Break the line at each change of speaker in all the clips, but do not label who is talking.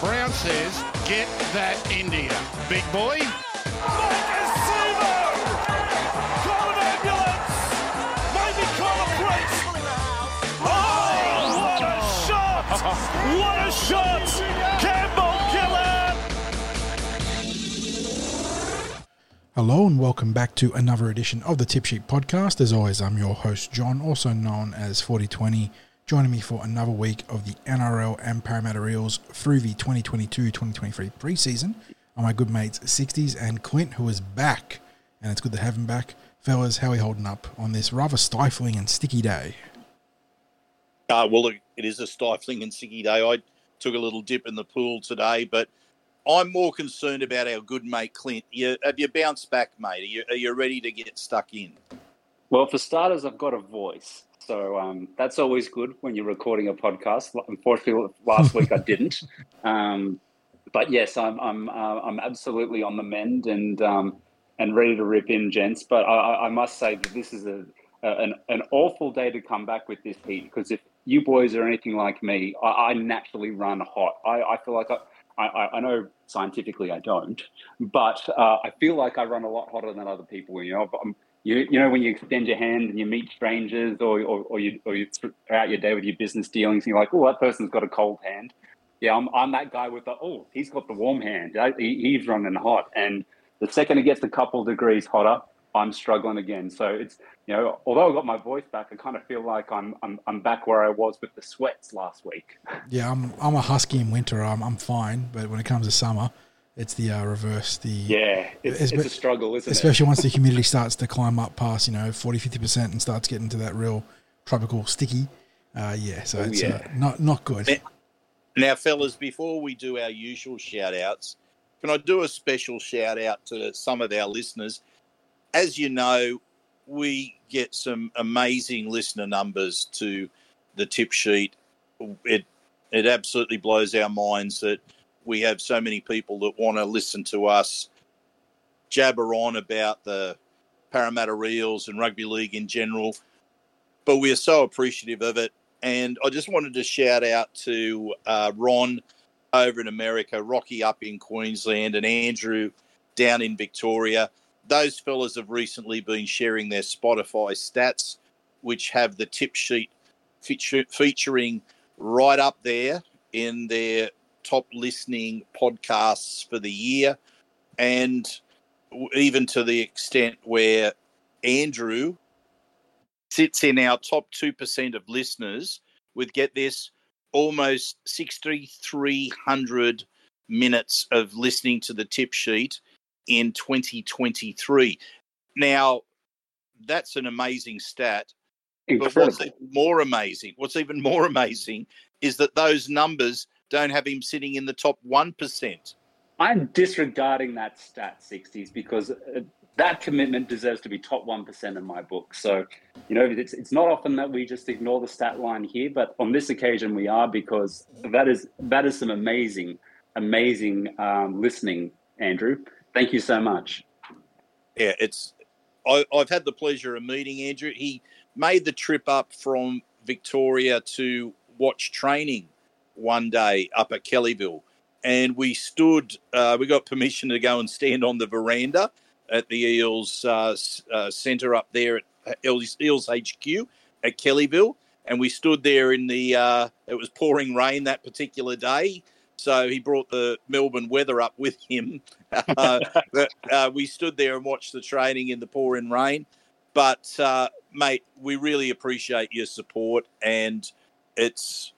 Brown says, get that India. Big boy.
What a shot! What a shot! Campbell Gillard!
Hello and welcome back to another edition of the Tip Sheet Podcast. As always, I'm your host, John, also known as Forty20, joining me for another week of the NRL and Parramatta Eels through the 2022-2023 preseason are my good mates Sixties and Clint, who is back. And it's good to have him back. Fellas, how are we holding up on this rather stifling and sticky day?
Uh, well, it it is a stifling and sticky day. I took a little dip in the pool today, but I'm more concerned about our good mate Clint. You, have you bounced back, mate? Are you, are you ready to get stuck in?
Well, for starters, I've got a voice. So um, that's always good when you're recording a podcast. Unfortunately, last week I didn't. Um, but yes, I'm I'm uh, I'm absolutely on the mend and um, and ready to rip in, gents. But I, I- must say that this is a, a an, an awful day to come back with this heat because if you boys are anything like me, I, I naturally run hot. I, I feel like I, I I know scientifically I don't, but uh, I feel like I run a lot hotter than other people. You know, I'm, you you know when you extend your hand and you meet strangers or or, or you or you throughout your day with your business dealings, and you're like, oh, that person's got a cold hand. Yeah, I'm, I'm that guy with the, oh, he's got the warm hand. He, he's running hot. And the second it gets a couple degrees hotter, I'm struggling again. So it's, you know, although I got my voice back, I kind of feel like I'm, I'm, I'm back where I was with the sweats last week.
Yeah, I'm I'm a husky in winter. I'm, I'm fine, but when it comes to summer, it's the uh, reverse. The
Yeah, it's,
Espe-
it's a struggle, isn't it?
especially once the humidity starts to climb up past you know 40 50% and starts getting to that real tropical sticky uh, yeah so
Oh,
it's
yeah.
Uh, not not good
Yeah. Now, fellas, before we do our usual shout outs, can I do a special shout out to some of our listeners? As you know, we get some amazing listener numbers to the tip sheet. It it absolutely blows our minds that we have so many people that want to listen to us jabber on about the Parramatta Eels and rugby league in general. But we are so appreciative of it. And I just wanted to shout out to uh, Ron over in America, Rocky up in Queensland, and Andrew down in Victoria. Those fellas have recently been sharing their Spotify stats, which have the tip sheet featuring right up there in their top listening podcasts for the year. And even to the extent where Andrew sits in our top 2% of listeners with, get this, almost 6,300 minutes of listening to the tip sheet in 2023. Now, that's an amazing stat. But what's even more amazing, what's even more amazing is that those numbers don't have him sitting in the top 1%.
I'm disregarding that stat Sixties because uh, that commitment deserves to be top 1% in my book. So, you know, it's, it's not often that we just ignore the stat line here, but on this occasion we are because that is that is some amazing, amazing um, listening, Andrew. Thank you so much.
Yeah, it's. I, I've had the pleasure of meeting Andrew. He made the trip up from Victoria to watch training one day up at Kellyville, and we stood. Uh, we got permission to go and stand on the veranda at the Eels uh, uh, Centre up there at Eels, Eels HQ at Kellyville, and we stood there in the. Uh, it was pouring rain that particular day. So he brought the Melbourne weather up with him. Uh, but, uh, we stood there and watched the training in the pouring rain. But mate, we really appreciate your support, and it's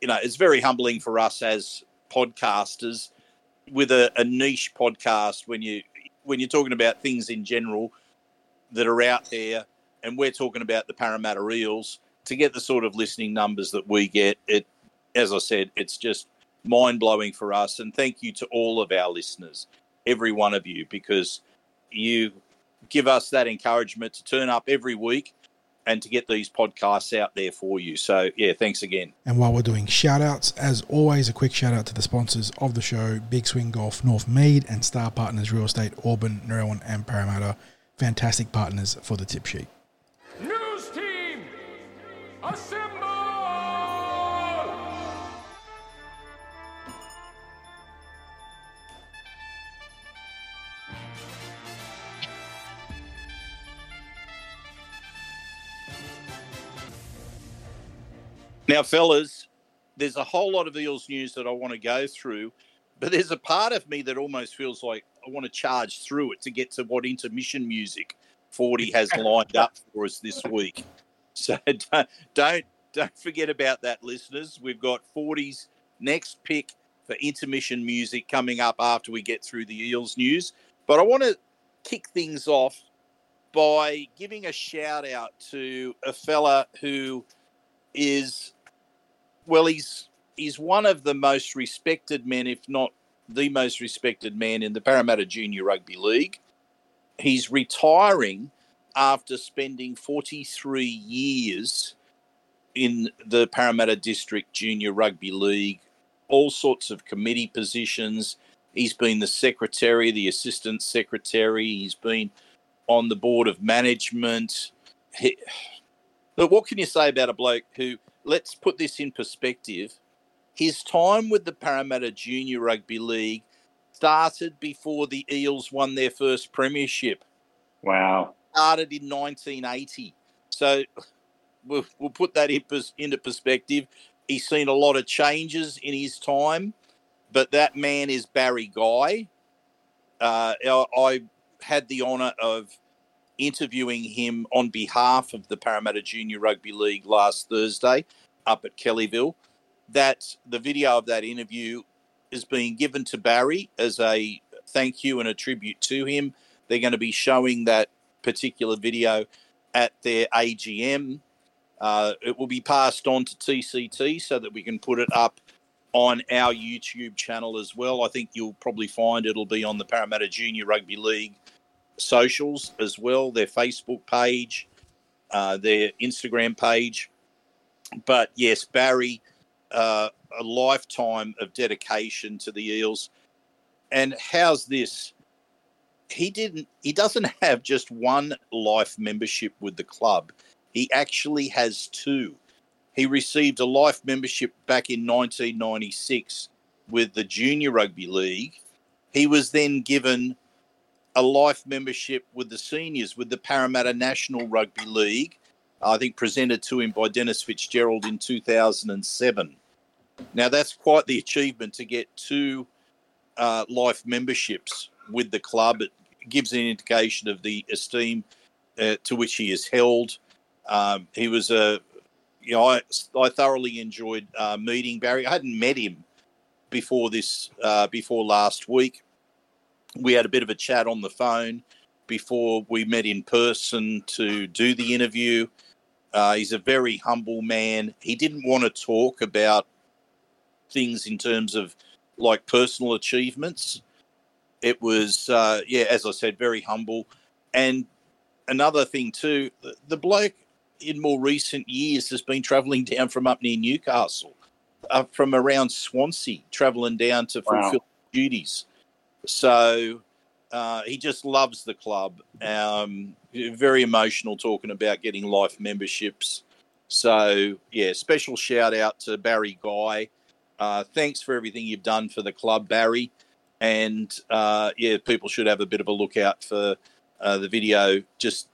you know it's very humbling for us as podcasters with a, a niche podcast when you when you're talking about things in general that are out there, and we're talking about the Parramatta Eels to get the sort of listening numbers that we get. It, as I said, it's just mind blowing for us. And thank you to all of our listeners, every one of you, because you give us that encouragement to turn up every week and to get these podcasts out there for you. So, yeah, thanks again.
and while we're doing shout outs as always a quick shout out to the sponsors of the show big swing golf Northmead and star partners real estate auburn Narellan and parramatta fantastic partners for the tip sheet
News team, assemble!
Now, fellas, there's a whole lot of Eels news that I want to go through, but there's a part of me that almost feels like I want to charge through it to get to what intermission music 40 has lined up for us this week. So don't, don't forget about that, listeners. We've got 40's next pick for intermission music coming up after we get through the Eels news. But I want to kick things off by giving a shout out to a fella who is well, he's he's one of the most respected men, if not the most respected man in the Parramatta Junior Rugby League. He's retiring after spending 43 years in the Parramatta District Junior Rugby League, all sorts of committee positions. He's been the secretary, the assistant secretary. He's been on the board of management. He, but what can you say about a bloke who let's put this in perspective. His time with the Parramatta Junior Rugby League started before the Eels won their first premiership.
Wow.
Started in 1980. So we'll, we'll put that into perspective. He's seen a lot of changes in his time, but that man is Barry Guy. Uh, I had the honour of interviewing him on behalf of the Parramatta Junior Rugby League last Thursday up at Kellyville. That the video of that interview is being given to Barry as a thank you and a tribute to him. They're going to be showing that particular video at their AGM. Uh, it will be passed on to TCT so that we can put it up on our YouTube channel as well. I think you'll probably find it'll be on the Parramatta Junior Rugby League socials as well, their Facebook page, uh, their Instagram page. But yes, Barry, uh, a lifetime of dedication to the Eels. And how's this? He didn't. He doesn't have just one life membership with the club. He actually has two. He received a life membership back in 1996 with the Junior Rugby League. He was then given a life membership with the seniors with the Parramatta National Rugby League, I think presented to him by Denis Fitzgerald in 2007. Now, that's quite the achievement to get two uh, life memberships with the club. It gives an indication of the esteem uh, to which he is held. Um, he was a, you know, I, I thoroughly enjoyed uh, meeting Barry. I hadn't met him before this, uh, before last week we had a bit of a chat on the phone before we met in person to do the interview. Uh, he's a very humble man. He didn't want to talk about things in terms of like personal achievements. It was, uh, yeah, as I said, very humble. And another thing too, the, the bloke in more recent years has been travelling down from up near Newcastle, uh, from around Swansea, travelling down to fulfil wow. duties. So uh, he just loves the club. Um, very emotional talking about getting life memberships. So yeah, special shout out to Barry Guy. Uh, thanks for everything you've done for the club, Barry. And uh, yeah, people should have a bit of a look out for uh, the video, just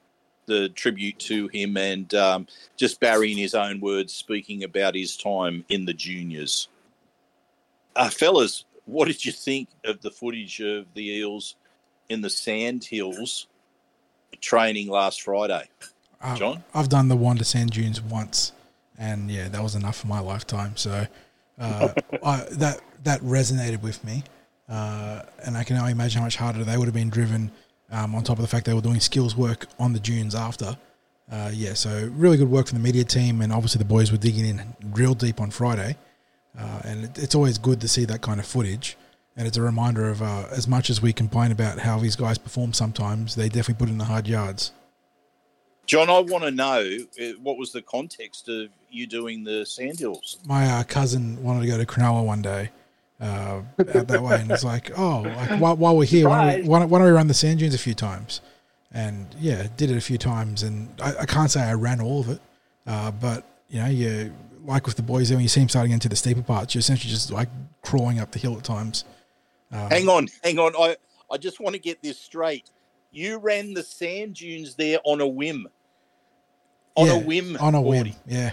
the tribute to him and um, just Barry in his own words speaking about his time in the juniors. Uh, fellas, what did you think of the footage of the Eels in the Sand Hills training last Friday, John?
I've done the Wanda Sand Dunes once, and yeah, that was enough for my lifetime. So uh, I, that that resonated with me, uh, and I can only imagine how much harder they would have been driven. Um, on top of the fact they were doing skills work on the dunes after. Uh, yeah, so really good work from the media team, and obviously the boys were digging in real deep on Friday. Uh, and it, it's always good to see that kind of footage. And it's a reminder of uh, as much as we complain about how these guys perform sometimes, they definitely put in the hard yards.
John, I want to know uh, what was the context of you doing the Sandhills?
My uh, cousin wanted to go to Cronulla one day uh, out that way, and it's like, oh, like, while, while we're here, why don't, we, why, don't, why don't, we, run the sand dunes a few times? And yeah, did it a few times, and I, I can't say I ran all of it, uh, but you know, you like with the boys there, when you see them starting into the steeper parts, you're essentially just like crawling up the hill at times.
Um, hang on, hang on. I, I just want to get this straight. You ran the sand dunes there on a whim. on
Yeah,
a whim.
on a whim. Yeah,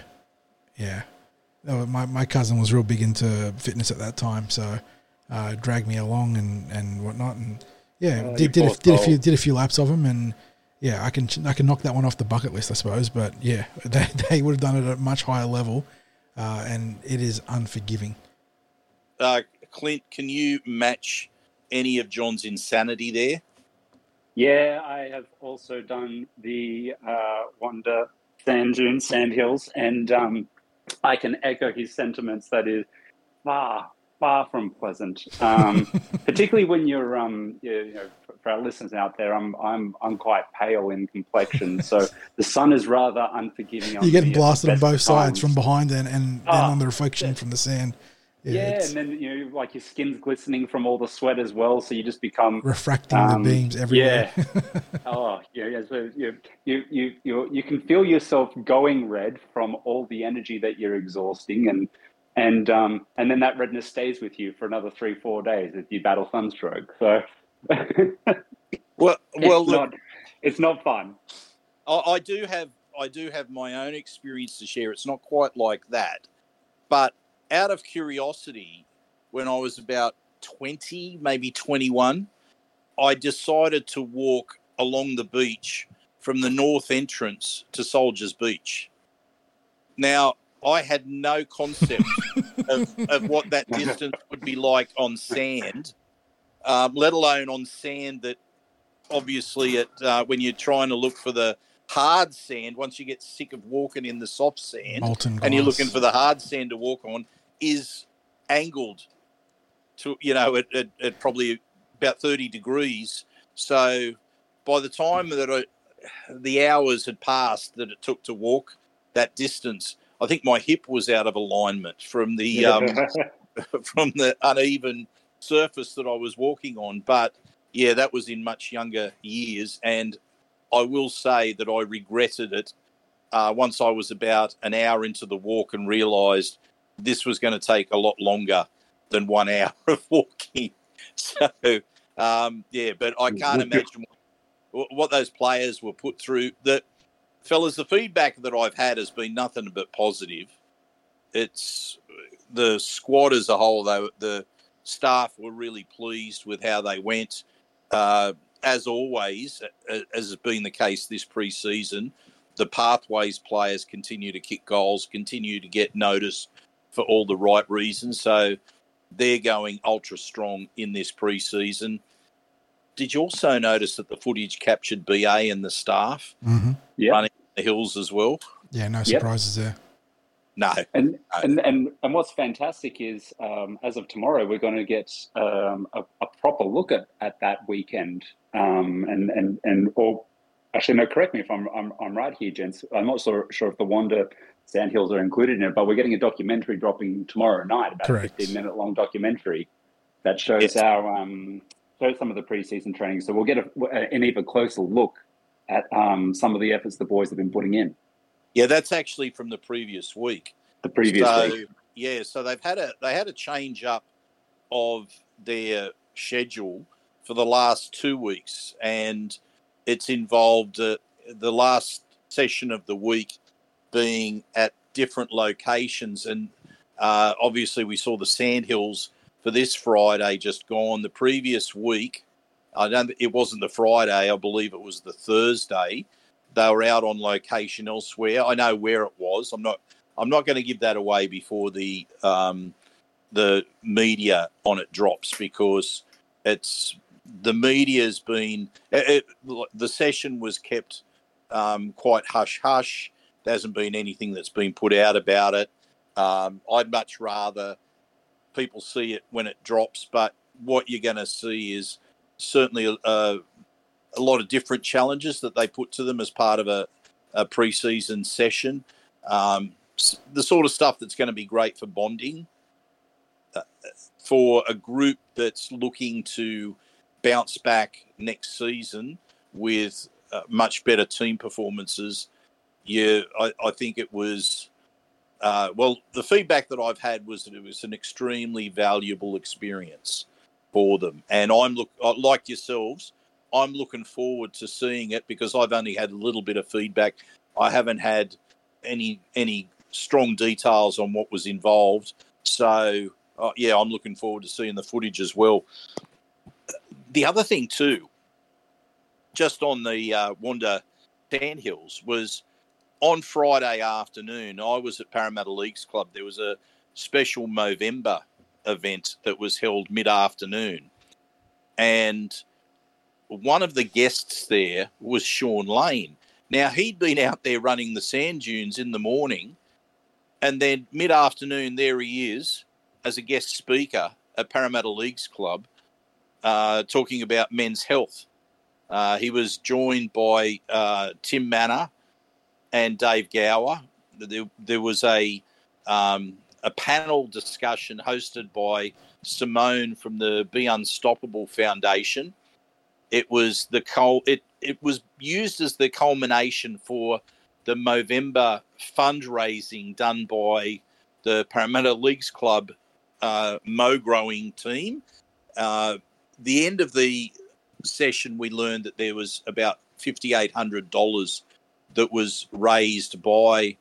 yeah. No, my my cousin was real big into fitness at that time, so uh, dragged me along and, and whatnot, and yeah,
Oh,
did did a, did a few did a few laps of them, and yeah, I can I can knock that one off the bucket list, I suppose. But yeah, they they would have done it at a much higher level, uh, and it is unforgiving.
Uh, Clint, can you match any of John's insanity there?
Yeah, I have also done the uh, Wanda Sand Dunes, Sand Hills, and um, I can echo his sentiments. That is far, far from pleasant. Um, particularly when you're, um, you you know, for- our listeners out there, I'm, I'm, I'm quite pale in complexion, so the sun is rather unforgiving.
You're getting
me at the
blasted on both
of
sides
times.
from behind and and, and
Ah,
on the reflection from the sand. Yeah,
Yeah, and then you know, like your skin's glistening from all the sweat as well, so you just become
refracting
um,
the beams everywhere.
yeah oh, yeah, yeah. So you, you, you, you, you can feel yourself going red from all the energy that you're exhausting, and and um, and then that redness stays with you for another three, four days if you battle sunstroke. So,
Well,
it's
well, look,
not, it's not fun.
I, I do have I do have my own experience to share. It's not quite like that, but out of curiosity, when I was about twenty, maybe twenty-one, I decided to walk along the beach from the north entrance to Soldiers Beach. Now, I had no concept of, of what that distance would be like on sand, um, let alone on sand that obviously it uh, when you're trying to look for the hard sand once you get sick of walking in the soft sand and you're looking for the hard sand to walk on is angled to you know at, at, at probably about 30 degrees so by the time that I, the hours had passed that it took to walk that distance i think my hip was out of alignment from the um, from the uneven surface that I was walking on. But yeah, that was in much younger years, and I will say that I regretted it uh, once I was about an hour into the walk and realised this was going to take a lot longer than one hour of walking. So um, yeah, but I can't imagine what, what those players were put through. The fellas, the feedback that I've had has been nothing but positive. It's the squad as a whole, though, the staff were really pleased with how they went. Uh, as always, as has been the case this pre-season, the pathways players continue to kick goals, continue to get noticed for all the right reasons. So they're going ultra strong in this pre-season. Did you also notice that the footage captured BA and the staff
hmm
Yeah.
running the hills as well?
Yeah, no
Yep.
surprises there.
No,
And,
No.
and and and what's fantastic is, um, as of tomorrow, we're going to get um, a, a proper look at, at that weekend. Um, and and and or actually, no, correct me if I'm I'm, I'm right here, gents. I'm not so sure if the Wanda Sandhills are included in it, but we're getting a documentary dropping tomorrow night, about
Correct.
a 15 minute long documentary that shows
Yes.
our um, shows some of the preseason training. So we'll get a, an even closer look at um, some of the efforts the boys have been putting in
yeah, that's actually from the previous week.
the previous
so,
week.
Yeah, so they've had a they had a change up of their schedule for the last two weeks, and it's involved uh, the last session of the week being at different locations, and uh, obviously we saw the Sandhills for this Friday just gone. The previous week, I don't. It wasn't the Friday. I believe it was the Thursday. They were out on location elsewhere. I know where it was. I'm not. I'm not going to give that away before the um, the media on it drops because it's the media's been it, it, the session was kept um, quite hush hush. There hasn't been anything that's been put out about it. Um, I'd much rather people see it when it drops, but what you're going to see is certainly a, a, a lot of different challenges that they put to them as part of a, a pre-season session. Um, the sort of stuff that's going to be great for bonding uh, for a group that's looking to bounce back next season with uh, much better team performances. Yeah, I, I think it was. Uh, well, the feedback that I've had was that it was an extremely valuable experience for them, and I'm look uh, like yourselves. I'm looking forward to seeing it because I've only had a little bit of feedback I haven't had any any strong details on what was involved. So uh, yeah, I'm looking forward to seeing the footage as well. The other thing too, just on the uh, Wanda Sandhills was on Friday afternoon. I was at Parramatta Leagues Club. There was a special Movember event that was held mid afternoon, and one of the guests there was Sean Lane. Now he'd been out there running the sand dunes in the morning, and then mid afternoon there he is as a guest speaker at Parramatta Leagues Club, uh, talking about men's health. Uh, he was joined by uh, Tim Mannah and Dave Gower. There, there was a um, a panel discussion hosted by Simone from the Be Unstoppable Foundation. It was the col- it it was used as the culmination for the Movember fundraising done by the Parramatta Leagues Club uh, Mo growing team. Uh, the end of the session, we learned that there was about $5,800 that was raised by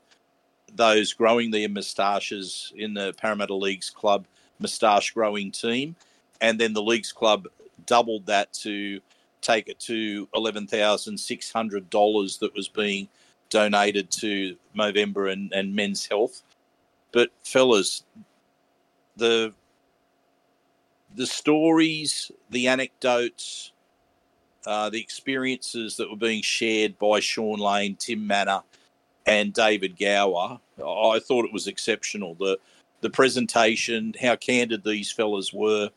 those growing their moustaches in the Parramatta Leagues Club moustache growing team. And then the Leagues Club doubled that to take it to $11,600 that was being donated to Movember and, and Men's Health. But, fellas, the the stories, the anecdotes, uh, the experiences that were being shared by Sean Lane, Tim Mannah, and David Gower, I thought it was exceptional. The the presentation, how candid these fellas were,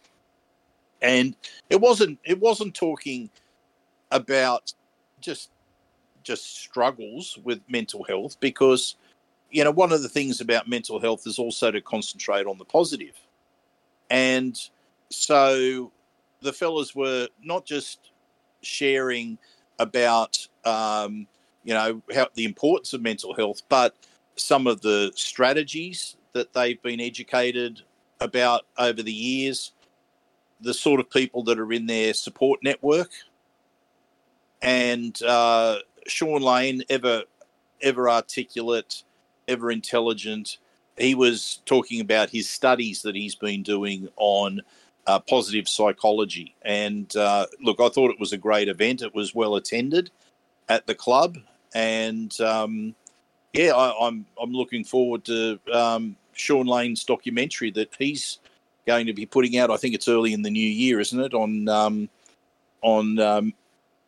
and it wasn't it wasn't talking about just just struggles with mental health because you know one of the things about mental health is also to concentrate on the positive and so the fellas were not just sharing about um, you know how the importance of mental health, but some of the strategies that they've been educated about over the years, the sort of people that are in their support network, and uh, Sean Lane, ever ever articulate, ever intelligent. He was talking about his studies that he's been doing on uh, positive psychology. And uh, look, I thought it was a great event. It was well attended at the club, and um, yeah, I, am I'm, I'm looking forward to um, Sean Lane's documentary that he's going to be putting out. I think it's early in the new year, isn't it? On um, on um,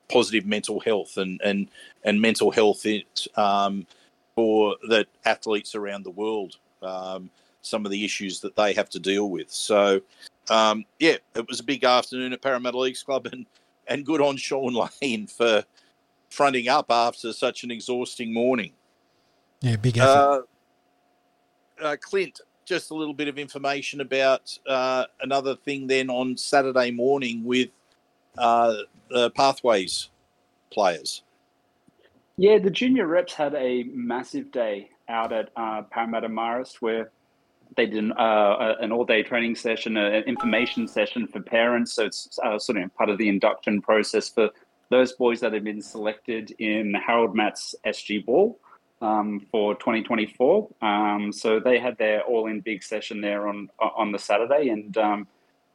positive mental health and and and mental health it, um, for that athletes around the world. Um, some of the issues that they have to deal with. So um, yeah, it was a big afternoon at Parramatta Leagues Club, and and good on Sean Lane for fronting up after such an exhausting morning.
Yeah, big effort.
Uh, uh, Clint, just a little bit of information about uh, another thing then on Saturday morning with uh, the Pathways players.
Yeah, the junior reps had a massive day out at uh, Parramatta Marist where they did an, uh, an all-day training session, an information session for parents. So it's uh, sort of part of the induction process for those boys that have been selected in Harold Matts SG Ball um, for 2024. Um, so they had their all-in big session there on on the Saturday, and um,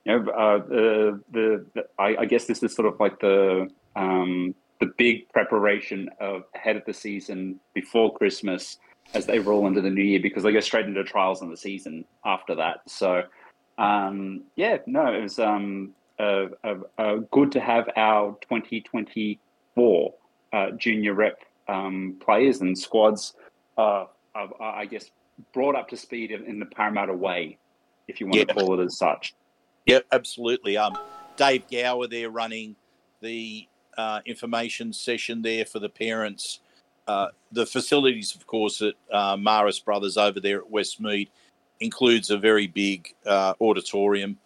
you know uh, the, the, the I, I, guess this is sort of like the um, the big preparation of ahead of the season before Christmas as they roll into the new year because they go straight into trials in the season after that. So, um, yeah, no, it was um, uh, uh, good to have our 2024 uh, junior rep um, players and squads, uh, I guess, brought up to speed in the Parramatta way, if you want yeah. to call it as such.
Yeah, absolutely. Um, Dave Gower there running the uh, information session there for the parents uh, the facilities, of course, at uh, Marist Brothers over there at Westmead includes a very big uh, auditorium,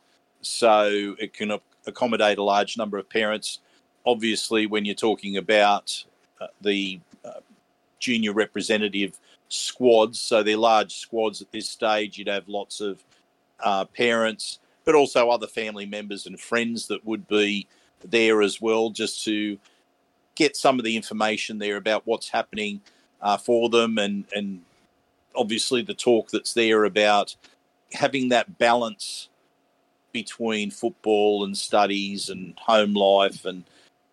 so it can accommodate a large number of parents. Obviously, when you're talking about uh, the uh, junior representative squads, so they're large squads at this stage, you'd have lots of parents, but also other family members and friends that would be there as well, just to get some of the information there about what's happening uh, for them, and and obviously the talk that's there about having that balance between football and studies and home life and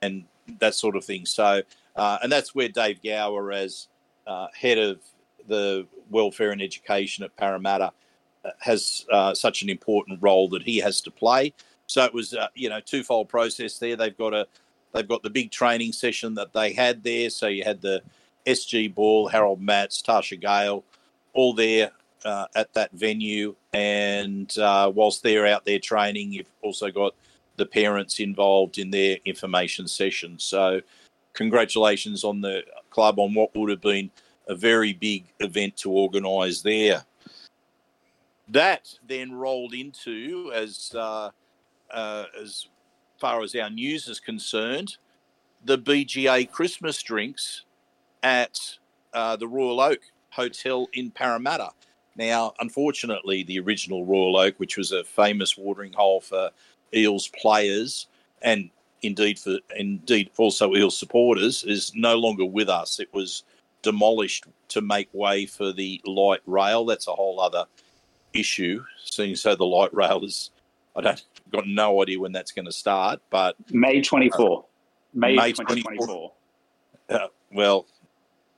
and that sort of thing. So, uh, and that's where Dave Gower, as uh, head of the welfare and education at Parramatta, uh, has uh, such an important role that he has to play. So it was, uh, you know, twofold process there. They've got a, they've got the big training session that they had there. So you had the SG Ball, Harold Matts, Tarsha Gale, all there uh, at that venue. And uh, whilst they're out there training, you've also got the parents involved in their information session. So, congratulations on the club on what would have been a very big event to organise there. That then rolled into, as uh, uh, as far as our news is concerned, the BGA Christmas drinks at uh, the Royal Oak Hotel in Parramatta. Now, unfortunately, the original Royal Oak, which was a famous watering hole for Eels players and indeed for indeed also Eels supporters, is no longer with us. It was demolished to make way for the light rail. That's a whole other issue. Seeing so, the light rail is I don't got no idea when that's going to start, but
May 24. Uh, May, May 2024.
Uh, well,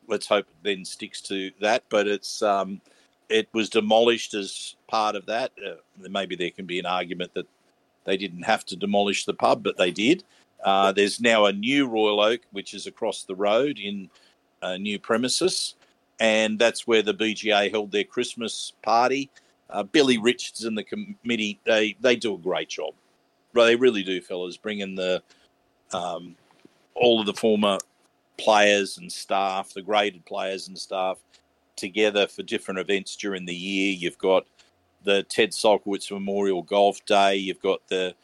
let's hope it then sticks to that. But it's um, it was demolished as part of that. Uh, maybe there can be an argument that they didn't have to demolish the pub, but they did. Uh, there's now a new Royal Oak, which is across the road in a new premises, and that's where the BGA held their Christmas party. Uh, Billy Richards and the committee they they do a great job. They really do, fellas. Bringing the um, all of the former players and staff, the graded players and staff, together for different events during the year. You've got the Ted Solkowitz Memorial Golf Day. You've got the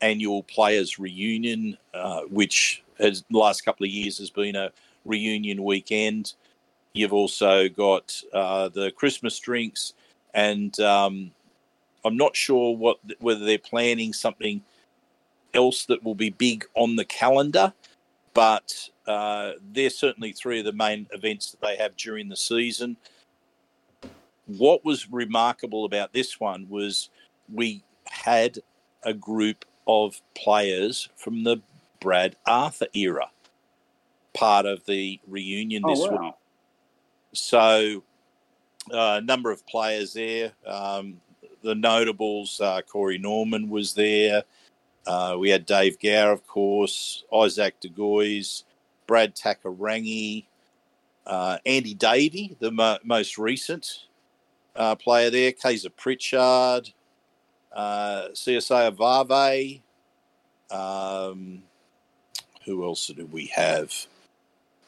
annual players reunion, uh, which has the last couple of years has been a reunion weekend. You've also got uh, the Christmas drinks, and um, I'm not sure what whether they're planning something else that will be big on the calendar, but uh, they're certainly three of the main events that they have during the season. What was remarkable about this one was we had a group of players from the Brad Arthur era, part of the reunion
oh,
this
wow.
week. So, a number of players there. Um, the notables, uh, Corey Norman was there. Uh, we had Dave Gower, of course, Isaac De Gois, Brad Takairangi, uh, Andy Davey, the mo- most recent uh, player there, Kaysa Pritchard, uh, CSA Avave. Um, who else do we have?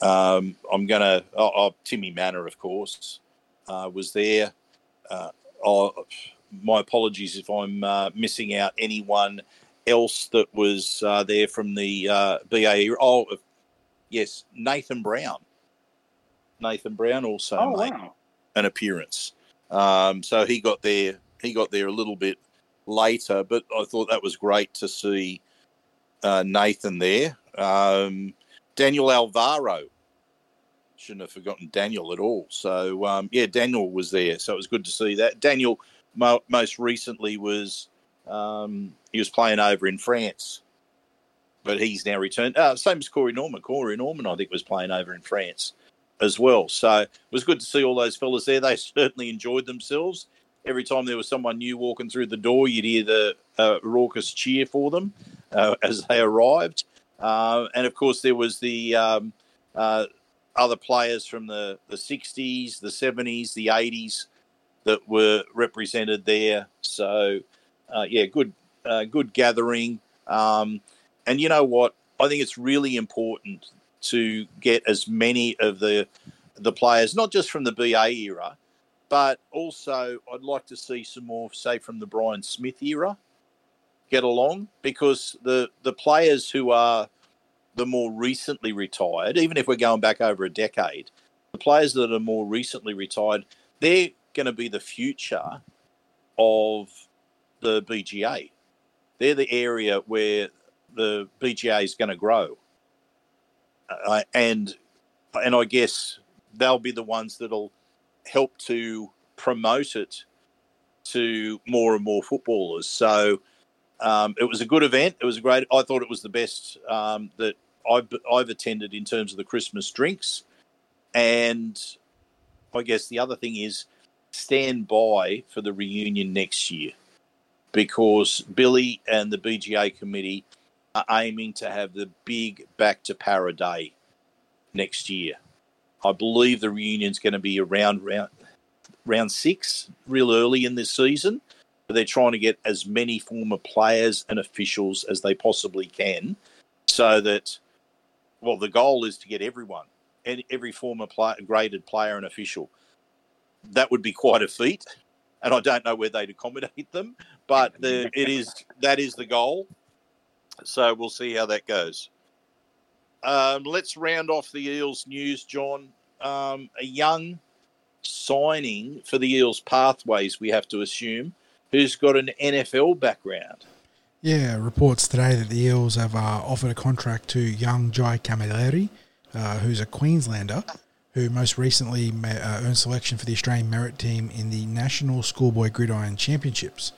Um, I'm going to, oh, oh, Timmy Mannah, of course, uh, was there. Uh, oh, my apologies if I'm uh, missing out anyone else that was uh, there from the uh, BA. Oh, yes, Nathan Brown. Nathan Brown also
Oh,
made
wow.
an appearance. Um, so he got there. He got there a little bit later, but I thought that was great to see uh, Nathan there. Um, Daniel Alvaro. Shouldn't have forgotten Daniel at all. So um, yeah, Daniel was there. So it was good to see that. Daniel mo- most recently was um, he was playing over in France, but he's now returned. Uh, same as Corey Norman. Corey Norman, I think, was playing over in France as well. So it was good to see all those fellas there. They certainly enjoyed themselves. Every time there was someone new walking through the door, you'd hear the uh, raucous cheer for them uh, as they arrived. Uh, and of course, there was the um, uh, other players from the, the 60s, the 70s, the 80s that were represented there. So, uh, yeah, good, uh, good gathering. Um, and you know what? I think it's really important to get as many of the the players, not just from the BA era, but also I'd like to see some more, say, from the Brian Smith era, get along because the the players who are the more recently retired, even if we're going back over a decade, the players that are more recently retired, they're going to be the future of the BGA. They're the area where the BGA is going to grow. Uh, and and I guess they'll be the ones that'll help to promote it to more and more footballers. So um, it was a good event. It was a great. I thought it was the best um, that I've, I've attended in terms of the Christmas drinks, and I guess the other thing is stand by for the reunion next year because Billy and the BGA committee are aiming to have the big back to Parra day next year. I believe the reunion's going to be around round round six, real early in this season. But they're trying to get as many former players and officials as they possibly can, so that well, the goal is to get everyone, and every former graded player and official. That would be quite a feat, and I don't know where they'd accommodate them, but the, it is that is the goal. So we'll see how that goes. Um, let's round off the Eels news, John. Um, a young signing for the Eels pathways, we have to assume, who's got an NFL background.
Yeah, reports today that the Eels have uh, offered a contract to young Jai Camilleri, uh, who's a Queenslander, who most recently uh, earned selection for the Australian merit team in the National Schoolboy Gridiron Championships.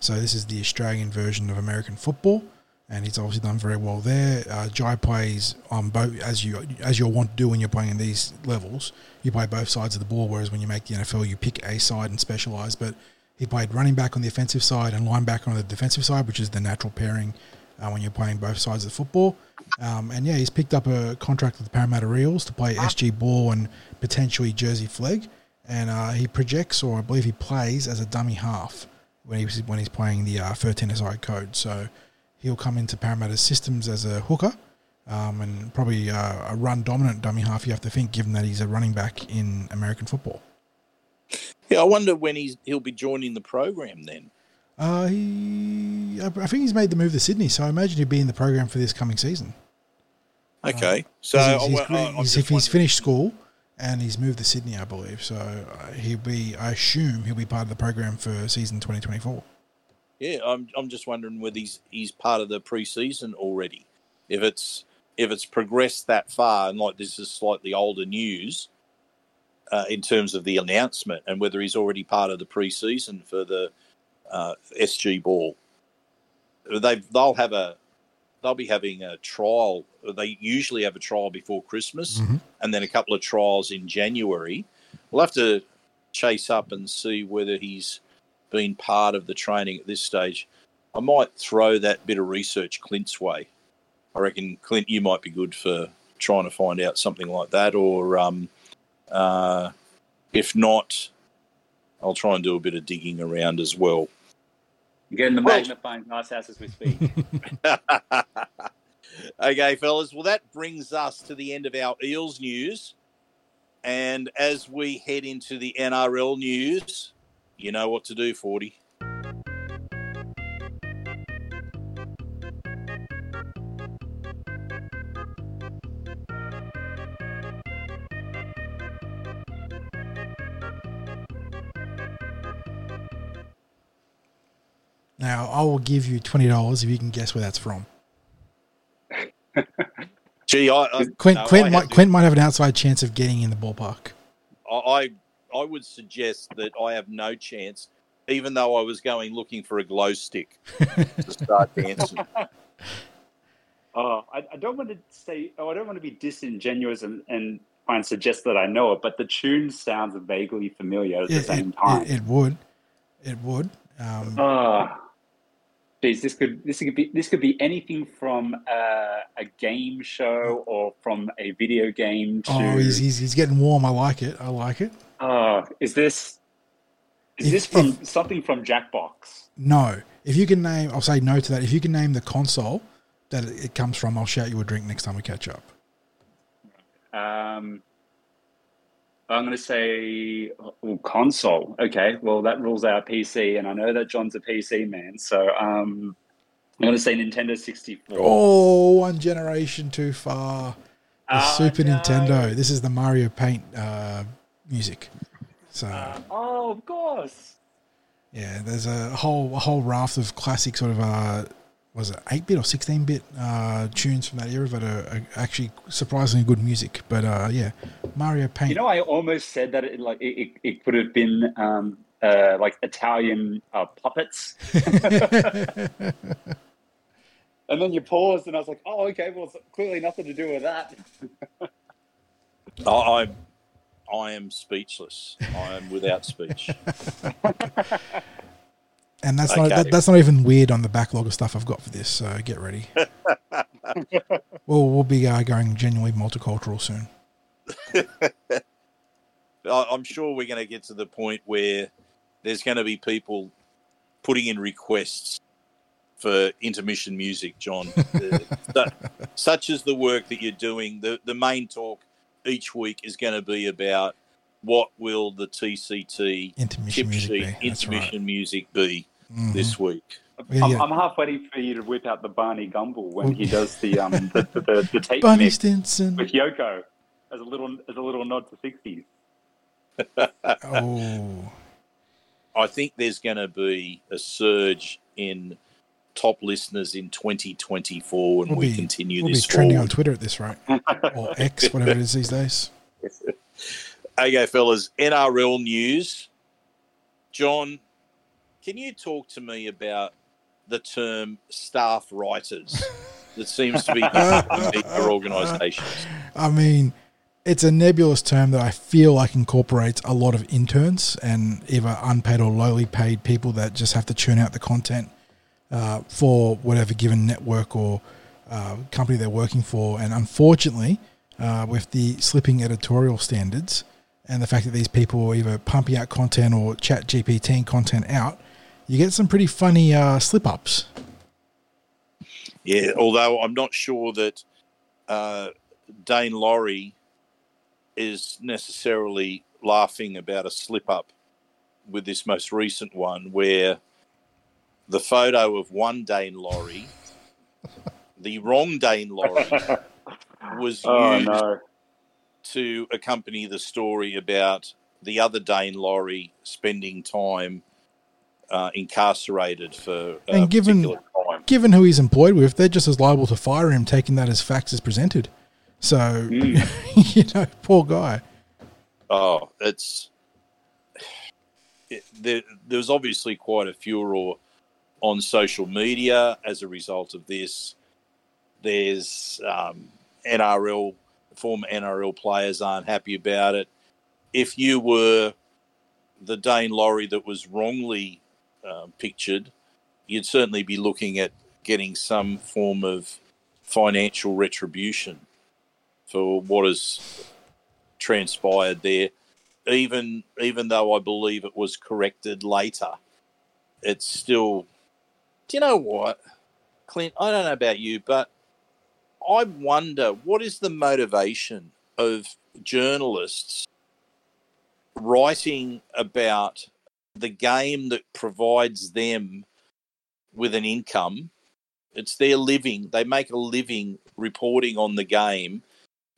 So this is the Australian version of American football, and he's obviously done very well there. Uh, Jai plays on both, as you as you'll want to do when you're playing in these levels. You play both sides of the ball, whereas when you make the NFL, you pick a side and specialise. But he played running back on the offensive side and linebacker on the defensive side, which is the natural pairing uh, when you're playing both sides of the football. Um, and yeah, he's picked up a contract with the Parramatta Eels to play SG ball and potentially Jersey Flegg. And uh, he projects, or I believe he plays, as a dummy half when he's when he's playing the uh, 13 SI code. So he'll come into Parramatta's systems as a hooker. Um, and probably uh, a run dominant dummy half, you have to think, given that he's a running back in American football.
Yeah, I wonder when he's he'll be joining the program then.
Uh, he, I I think he's made the move to Sydney, so I imagine he'll be in the program for this coming season.
Okay, so
'Cause
I,
he's, he's,
I- I'm
he's- if he's finished school and he's moved to Sydney, I believe, so uh, he'll be. I assume he'll be part of the program for season 2024.
Yeah, I'm I'm just wondering whether he's he's part of the preseason already. If it's if it's progressed that far, and like this is slightly older news uh, in terms of the announcement, and whether he's already part of the preseason for the uh, SG ball. They they'll have a they'll be having a trial. They usually have a trial before Christmas,
Mhm.
and then a couple of trials in January. We'll have to chase up and see whether he's been part of the training at this stage. I might throw that bit of research Clint's way. I reckon Clint, you might be good for trying to find out something like that, or um, uh, if not, I'll try and do a bit of digging around as well.
I'm getting the
Well-
magnifying glass out as we speak.
okay, fellas. Well, that brings us to the end of our Eels news. And as we head into the NRL news, you know what to do, 40.
Now, I will give you twenty dollars if you can guess where that's from.
Gee, I, I,
Clint,
no,
Clint,
I
might,
have to-
Clint might have an outside chance of getting in the ballpark.
I, I I would suggest that I have no chance, even though I was going looking for a glow stick to start dancing.
Oh, I, I don't want to say. Oh, I don't want to be disingenuous and, and try and suggest that I know it, but the tune sounds vaguely familiar at the
It,
same
it,
time.
it, it would, it would. Um,
Oh, geez, this could this could be this could be anything from uh, a game show or from a video game to.
oh, he's, he's he's getting warm. I like it. I like it.
Oh, is this is
If-
this from something from Jackbox?
No, if you can name, I'll say no to that. If you can name the console that it comes from, I'll shout you a drink next time we catch up.
Um, I'm going to say oh, console. Okay, well that rules out PC, and I know that John's a PC man, so um, I'm going to say Nintendo 64.
Oh, one generation too far. The
Oh,
Super
no.
Nintendo. This is the Mario Paint uh, music. So
Oh, of course.
yeah, there's a whole a whole raft of classic sort of uh, was it eight bit or sixteen bit uh, tunes from that era that are, are actually surprisingly good music. But uh, yeah, Mario Paint.
You know, I almost said that it like it, it could have been um, uh, like Italian uh, puppets. and then you paused, and I was like, "Oh, okay. Well, it's clearly nothing to do with that."
I, I, I am speechless. I am without speech.
and that's not that, that's not even weird on the backlog of stuff I've got for this. So get ready. well, we'll be uh, going genuinely multicultural soon.
I'm sure we're going to get to the point where there's going to be people putting in requests for intermission music, John. Uh, such as the work that you're doing, the, the main talk each week is going to be about what will the TCT
Intermission
tip
music.
sheet
be.
Intermission
right.
music be
Mhm.
this week.
Yeah,
I'm,
yeah.
I'm half waiting for you to whip out the Barney Gumble when he does the um the, the, the, the tape
Bunny
mix
Stinson.
with Yoko as a little as a little nod to sixties.
Oh,
I think there's going to be a surge in top listeners in 2024 when
We'll
we
be-
continue
we'll be
this
trending on. Twitter at this rate, or X, whatever it is these days.
Okay, fellas, NRL news. John, can you talk to me about the term staff writers that seems to be used in organisations?
I mean, it's a nebulous term that I feel like incorporates a lot of interns and either unpaid or lowly paid people that just have to churn out the content uh, for whatever given network or uh, company they're working for. And unfortunately, uh, with the slipping editorial standards and the fact that these people are either pumping out content or ChatGPT content out, you get some pretty funny uh, slip ups.
Yeah, although I'm not sure that uh, Dane Laurie is necessarily laughing about a slip up with this most recent one, where the photo of one Dane Laurie, the wrong Dane Laurie, was
Oh
used
no!
to accompany the story about the other Dane Laurie spending time uh, incarcerated for a
And given-
particular crime.
given who he's employed with, they're just as liable to fire him, taking that as facts as presented. So, you know, poor guy.
Oh, it's it, there. There's obviously quite a furor on social media as a result of this. There's um, NRL former NRL players aren't happy about it. If you were the Dane Laurie that was wrongly um, pictured, you'd certainly be looking at getting some form of financial retribution for what has transpired there. Even even though I believe it was corrected later, it's still. Do you know what, Clint? I don't know about you, but I wonder what is the motivation of journalists writing about the game that provides them with an income. It's their living. They make a living reporting on the game,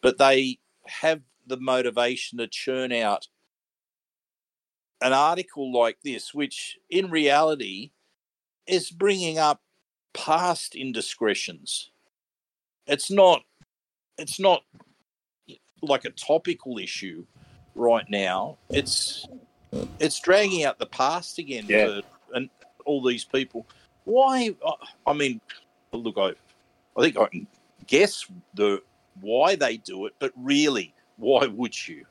but they have the motivation to churn out an article like this, which in reality is bringing up past indiscretions. It's not. It's not like a topical issue right now. It's it's dragging out the past again
Yeah.
for and all these people. Why? I mean, look, I I think I can guess the why they do it, but really, why would you?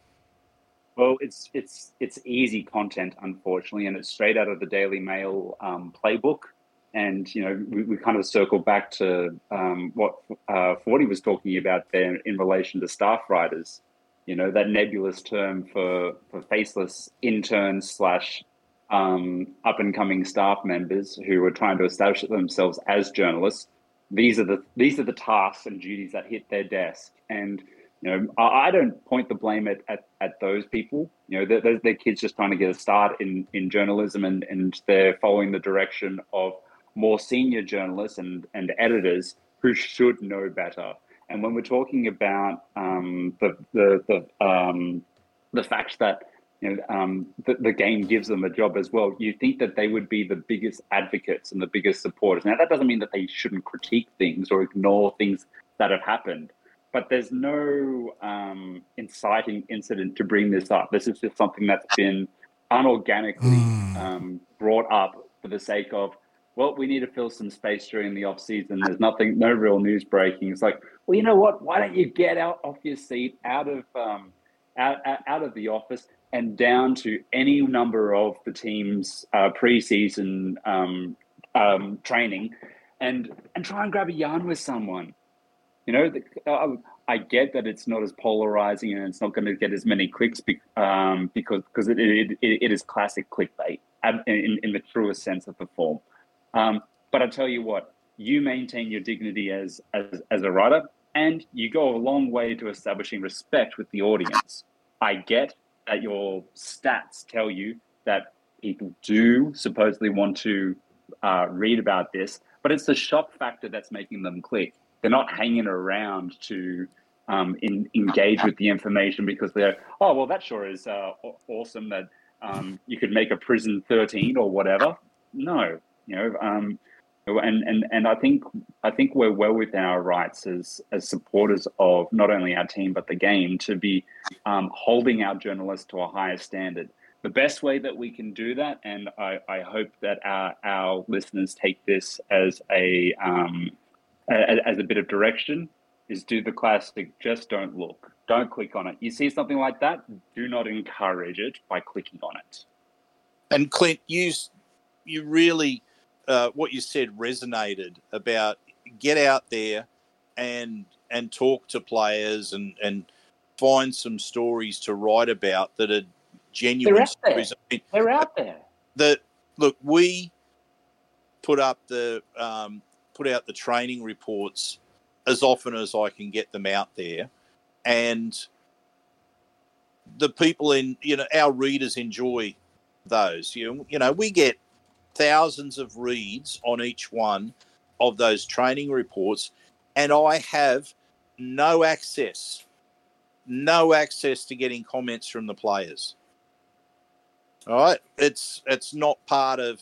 Well, it's it's it's easy content, unfortunately, and it's straight out of the Daily Mail um, playbook. And you know, we, we kind of circle back to um, what uh, Forty was talking about there in relation to staff writers. You know, that nebulous term for for faceless interns slash um, up and coming staff members who are trying to establish themselves as journalists. These are the these are the tasks and duties that hit their desk, and you know, I, I don't point the blame at, at, at those people. You know, they're, they're, they're kids just trying to get a start in, in journalism and, and they're following the direction of more senior journalists and, and editors who should know better. And when we're talking about um, the, the, the, um, the fact that, you know, um, the, the game gives them a job as well. You think that they would be the biggest advocates and the biggest supporters. Now, that doesn't mean that they shouldn't critique things or ignore things that have happened, but there's no um, inciting incident to bring this up. This is just something that's been unorganically
Mm.
um, brought up for the sake of, well, we need to fill some space during the off season. There's nothing, no real news breaking. It's like, well, you know what? Why don't you get out off your seat, out of um, out, out of the office, and down to any number of the team's uh, preseason um, um, training, and and try and grab a yarn with someone. You know, the, uh, I get that it's not as polarizing and it's not going to get as many clicks be, um, because because it, it, it, it is classic clickbait um, in, in the truest sense of the form. Um, but I tell you what, you maintain your dignity as, as as a writer, and you go a long way to establishing respect with the audience. I get that your stats tell you that people do supposedly want to uh, read about this, but it's the shock factor that's making them click. They're not hanging around to um, in, engage with the information because they're, oh, well, that sure is uh, awesome that um, you could make a prison 13 or whatever. No, you know, um, and, and, and I think I think we're well within our rights as as supporters of not only our team but the game to be um, holding our journalists to a higher standard. The best way that we can do that, and I, I hope that our, our listeners take this as a um, a- as a bit of direction, is do the classic. Just don't look, don't click on it. You see something like that, do not encourage it by clicking on it.
And Clint, you you really uh, what you said resonated about get out there and and talk to players and and find some stories to write about that are genuine
They're out there.
stories. I mean,
They're out there.
the look we put up the um, put out the training reports as often as I can get them out there, and the people in you know our readers enjoy those. You you know we get thousands of reads on each one of those training reports, and I have no access, no access to getting comments from the players. All right, it's it's not part of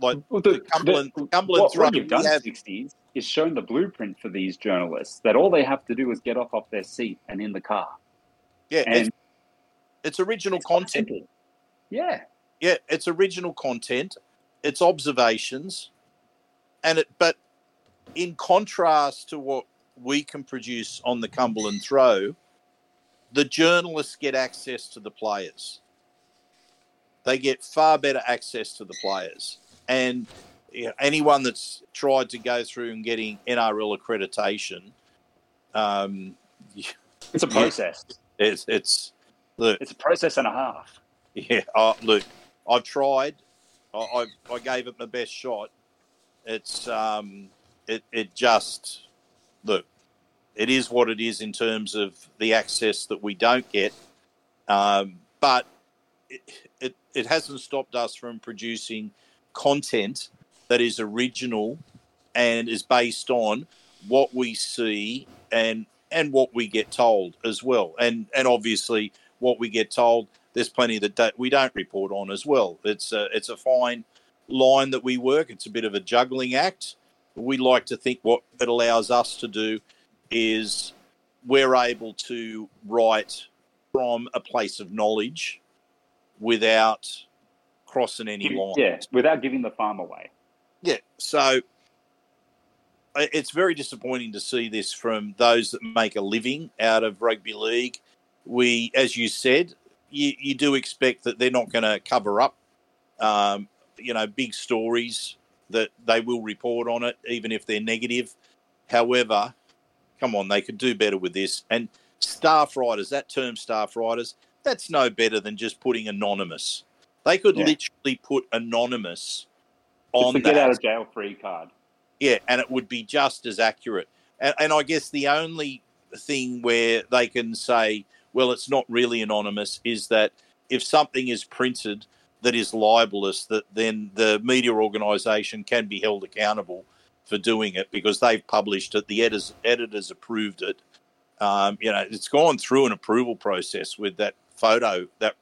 like
Well,
the Cumberland- Cumberland
what, what you've done,
have-
60s, is shown the blueprint for these journalists that all they have to do is get off off their seat and in the car.
yeah,
And
it's, it's original
it's
content.
Yeah.
Yeah, it's original content. It's observations, and it. But in contrast to what we can produce on the Cumberland Throw, the journalists get access to the players. They get far better access to the players, and you know, anyone that's tried to go through and getting NRL accreditation, um,
It's a process.
it's it's look,
It's a process and a half.
Yeah, uh, look, I've tried. I, I, I gave it my best shot. It's um, it it just look, it is what it is in terms of the access that we don't get. Um, but it, it it hasn't stopped us from producing content that is original and is based on what we see and and what we get told as well. And and obviously what we get told there's plenty that don't, we don't report on as well. It's a, it's a fine line that we work. It's a bit of a juggling act. We like to think what it allows us to do is we're able to write from a place of knowledge without crossing any lines.
Yeah, without giving the farm away.
Yeah. So uh, it's very disappointing to see this from those that make a living out of rugby league. We, as you said, you, you do expect that they're not going to cover up, um, you know, big stories that they will report on it, even if they're negative. However, come on, they could do better with this. And staff writers, that term staff writers, that's no better than just putting anonymous. They could
Yeah.
literally put anonymous on
the get out of jail free card.
Yeah, and it would be just as accurate. And, and I guess the only thing where they can say, well, it's not really anonymous, is that if something is printed that is libelous, that then the media organisation can be held accountable for doing it because they've published it, the editors, editors approved it. Um, you know, it's gone through an approval process with that photo, that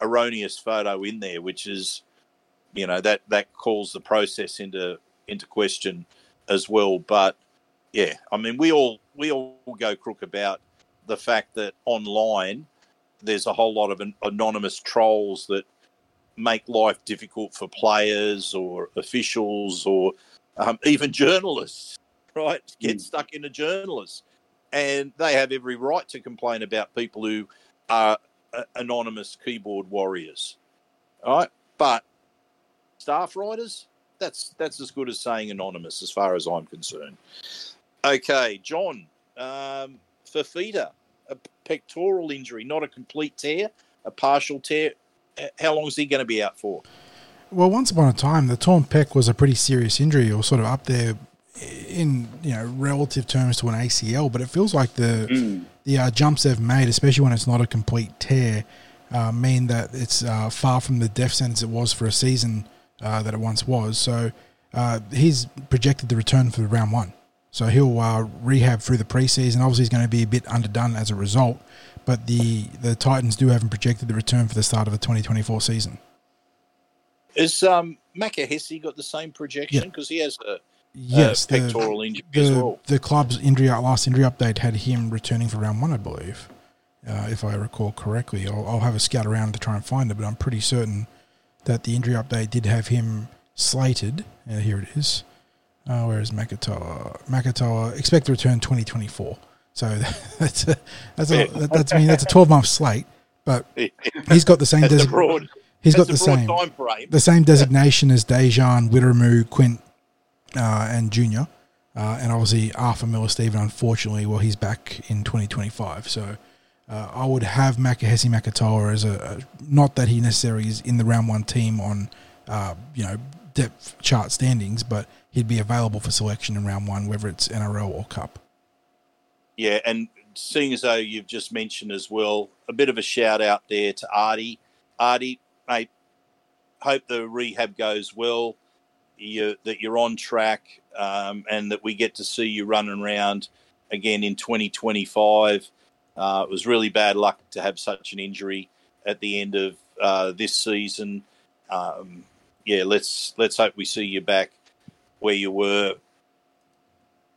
erroneous photo in there, which is, you know, that that calls the process into into question as well. But yeah, I mean, we all we all go crook about the fact that online there's a whole lot of an, anonymous trolls that make life difficult for players or officials or um, even journalists, right? Get mm. stuck a journalists. And they have every right to complain about people who are uh, anonymous keyboard warriors, all right? But staff writers, that's that's as good as saying anonymous, as far as I'm concerned. Okay, John, um, Fifita, a pectoral injury, not a complete tear, a partial tear. How long is he going to be out for?
Well, once upon a time, the torn pec was a pretty serious injury, or sort of up there in you know relative terms to an ACL. But it feels like the mm. the uh, jumps they've made, especially when it's not a complete tear, uh, mean that it's uh, far from the death sentence it was for a season uh, that it once was. So uh, he's projected to return for round one. So he'll uh, rehab through the preseason. Obviously, he's going to be a bit underdone as a result, but the the Titans do have him projected to return for the start of the 2024 season.
Is um, Makahesi got the same projection because yeah. he has a
yes
a pectoral the, injury
the,
as well.
The club's injury last injury update had him returning for round one, I believe, uh, if I recall correctly. I'll, I'll, have a scout around to try and find it, but I'm pretty certain that the injury update did have him slated. Uh, here it is. Uh, where is Makatoa? Makatoa expect to return 2024. So that's a, that's a, that's I mean that's a 12 month slate, but he's got the same designation. He's got the same the same designation as Dejan, Wiremu, Quint, uh, and Junior, uh, and obviously Arthur Miller Stephen. Unfortunately, well, he's back in 2025. So uh, I would have Makahesi Makatoa as a, a, not that he necessarily is in the round one team on uh, you know depth chart standings, but he'd be available for selection in round one, whether it's NRL or Cup.
Yeah, and seeing as though you've just mentioned as well, a bit of a shout out there to Artie. Artie, mate, hope the rehab goes well, you, that you're on track, um, and that we get to see you running around again in 2025. Uh, it was really bad luck to have such an injury at the end of uh, this season. Um, yeah, let's let's hope we see you back where you were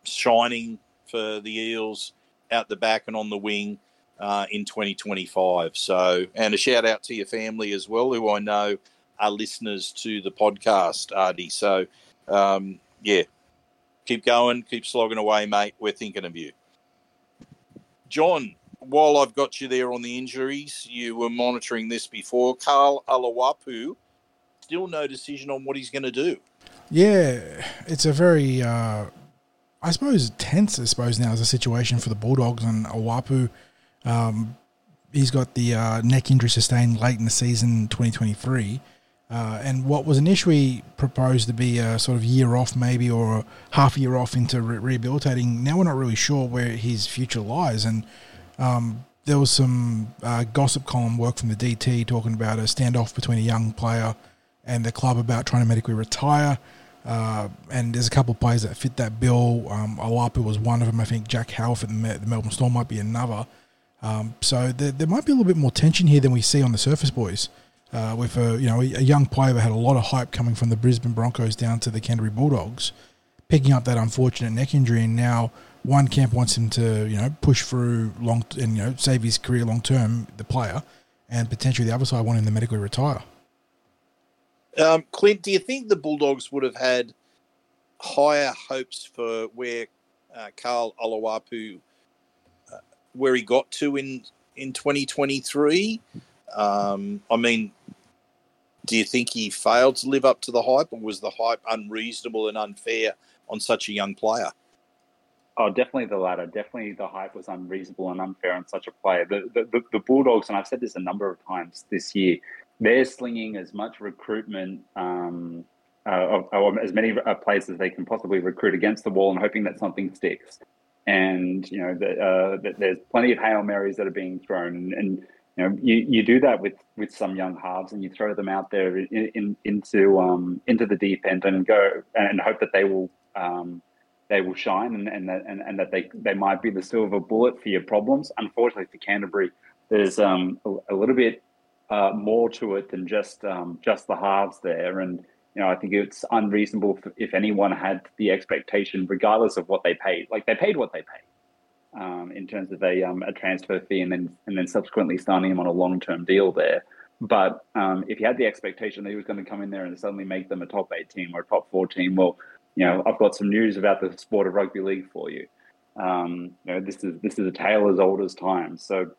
shining for the Eels out the back and on the wing uh, in 2025. So, and a shout out to your family as well, who I know are listeners to the podcast, Artie. So, um, yeah, keep going, keep slogging away, mate. We're thinking of you. John, while I've got you there on the injuries, you were monitoring this before. Karl Oloapu, still no decision on what he's going to do.
Yeah, it's a very, uh, I suppose, tense. I suppose now is a situation for the Bulldogs and Oloapu. Um, he's got the uh, neck injury sustained late in the season, 2023. Uh, and what was initially proposed to be a sort of year off, maybe, or a half a year off into re- rehabilitating, now we're not really sure where his future lies. And um, there was some uh, gossip column work from the DT talking about a standoff between a young player and the club about trying to medically retire. Uh, and there's a couple of players that fit that bill. Um, Oloapu was one of them. I think Jack at the, the Melbourne Storm might be another. Um, so there, there, might be a little bit more tension here than we see on the surface, boys. Uh, with a you know a, young player that had a lot of hype coming from the Brisbane Broncos down to the Canterbury Bulldogs, picking up that unfortunate neck injury, and now one camp wants him to you know push through long and you know save his career long term, the player, and potentially the other side want him to medically retire.
Um, Clint, do you think the Bulldogs would have had higher hopes for where uh, Karl Oloapu, uh, where he got to in in 2023? Um, I mean, do you think he failed to live up to the hype, or was the hype unreasonable and unfair on such a young player?
Oh, definitely the latter. Definitely the hype was unreasonable and unfair on such a player. The, the, the Bulldogs, and I've said this a number of times this year, they're slinging as much recruitment, um, uh, as many uh, players as they can possibly recruit against the wall and hoping that something sticks. And, you know, uh, the, there's plenty of Hail Marys that are being thrown. And, and, you know, you, you do that with, with some young halves and you throw them out there in, in, into um, into the deep end and go and hope that they will um, they will shine and, and that and, and that they they might be the silver bullet for your problems. Unfortunately for Canterbury, there's um, a, a little bit uh, more to it than just um, just the halves there. And you know, I think it's unreasonable if anyone had the expectation, regardless of what they paid. Like they paid what they paid um, in terms of a um, a transfer fee, and then and then subsequently signing him on a long term deal there. But um, if you had the expectation that he was going to come in there and suddenly make them a top eight team or a top four team, well, you know, I've got some news about the sport of rugby league for you. Um, you know, this is this is a tale as old as time. So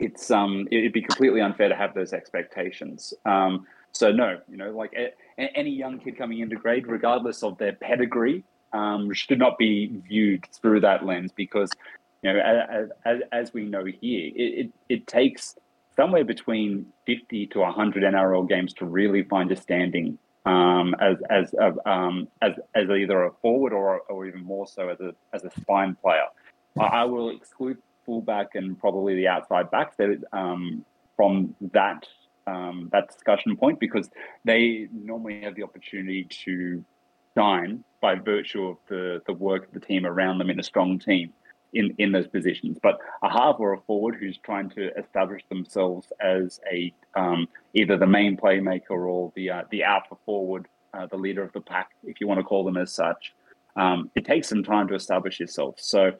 it's um, it'd be completely unfair to have those expectations. Um, so no, you know, like a, any young kid coming into grade, regardless of their pedigree, um, should not be viewed through that lens because, you know, as, as, we know here, it, it, it takes somewhere between 50 to 100 NRL games to really find a standing um, as as um, as as either a forward or or even more so as a as a spine player. I will exclude fullback and probably the outside backs um, from that um, that discussion point because they normally have the opportunity to shine by virtue of the the work of the team around them in a strong team in, in those positions. But a half or a forward who's trying to establish themselves as a um, either the main playmaker or the uh, the alpha forward, uh, the leader of the pack, if you want to call them as such. Um, it takes some time to establish yourself. So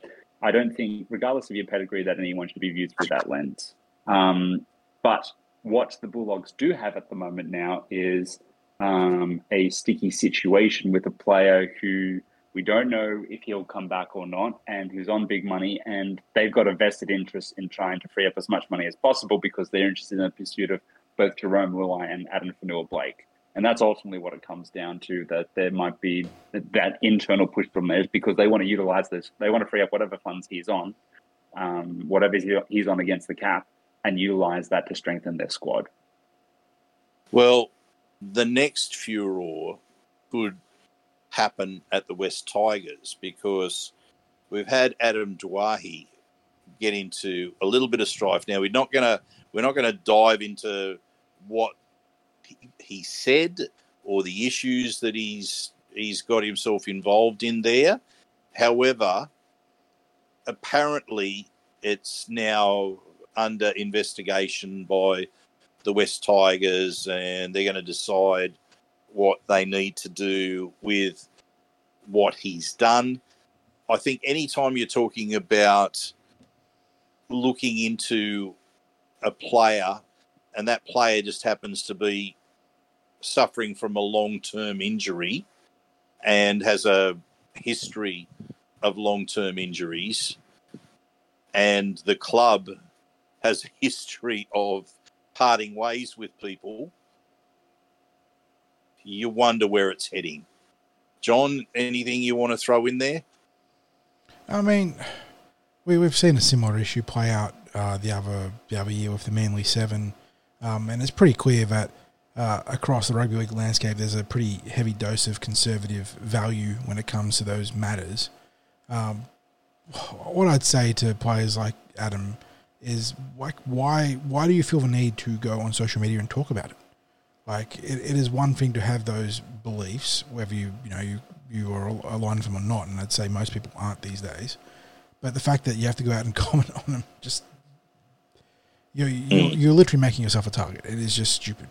I don't think, regardless of your pedigree, that anyone should be viewed through that lens. Um, but what the Bulldogs do have at the moment now is um, a sticky situation with a player who we don't know if he'll come back or not, and who's on big money, and they've got a vested interest in trying to free up as much money as possible because they're interested in the pursuit of both Jarome Luai and Addin Fonua-Blake. And that's ultimately what it comes down to that there might be that internal push from theirs because they want to utilize this. They want to free up whatever funds he's on, um, whatever he's on against the cap, and utilize that to strengthen their squad.
Well, the next furor could happen at the West Tigers because we've had Adam Doueihi get into a little bit of strife. Now we're not gonna we're not gonna dive into what he said or the issues that he's he's got himself involved in there. However, apparently it's now under investigation by the West Tigers, and they're going to decide what they need to do with what he's done. I think anytime you're talking about looking into a player and that player just happens to be suffering from a long term injury and has a history of long term injuries, and the club has a history of parting ways with people, you wonder where it's heading. John, anything you want to throw in there?
I mean, we we've seen a similar issue play out uh, the other the other year with the Manly Seven, um, and it's pretty clear that uh, across the rugby league landscape, there's a pretty heavy dose of conservative value when it comes to those matters. Um, what I'd say to players like Adam is like, why why do you feel the need to go on social media and talk about it? Like, it, it is one thing to have those beliefs, whether you you know you you are aligned with them or not, and I'd say most people aren't these days. But the fact that you have to go out and comment on them, just you're you're, you're literally making yourself a target. It is just stupid.